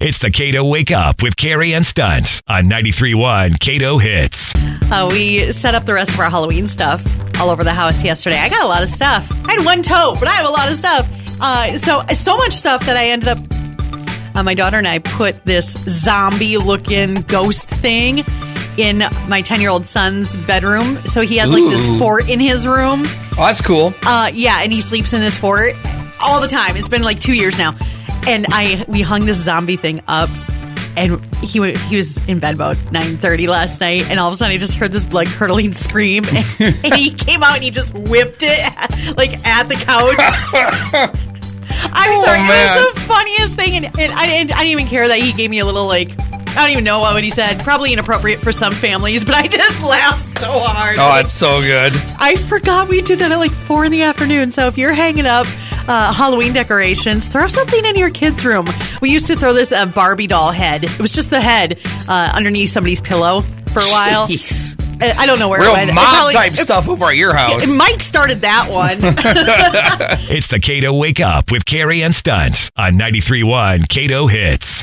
It's the KATO Wake Up with Cari and Stunts on 93.1 KATO Hits. Uh, we set up the rest of our Halloween stuff all over the house yesterday. I got a lot of stuff. I had one tote, but I have a lot of stuff. Uh, so so much stuff that I ended up. Uh, my daughter and I put this zombie-looking ghost thing in my ten-year-old son's bedroom. So he has like this fort in his room. Oh, that's cool. Uh, yeah, and he sleeps in his fort all the time. It's been like two years now, and I we hung this zombie thing up, and he he was in bed about nine thirty last night, and all of a sudden I just heard this blood curdling scream, and, and he came out and he just whipped it like at the couch. I'm Oh, sorry, man. it was the funniest thing, and, and I, and I didn't even care that he gave me a little like. I don't even know what he said. Probably inappropriate for some families, but I just laughed so hard. Oh, it's so good. I forgot we did that at like four in the afternoon. So if you're hanging up uh, Halloween decorations, throw something in your kids' room. We used to throw this uh, Barbie doll head. It was just the head uh, underneath somebody's pillow for a while. Jeez. I I don't know where it Real went. It mob probably- type stuff over at your house. Mike started that one. It's the KATO Wake Up with Cari and Stunts on 93.1 KATO Hits.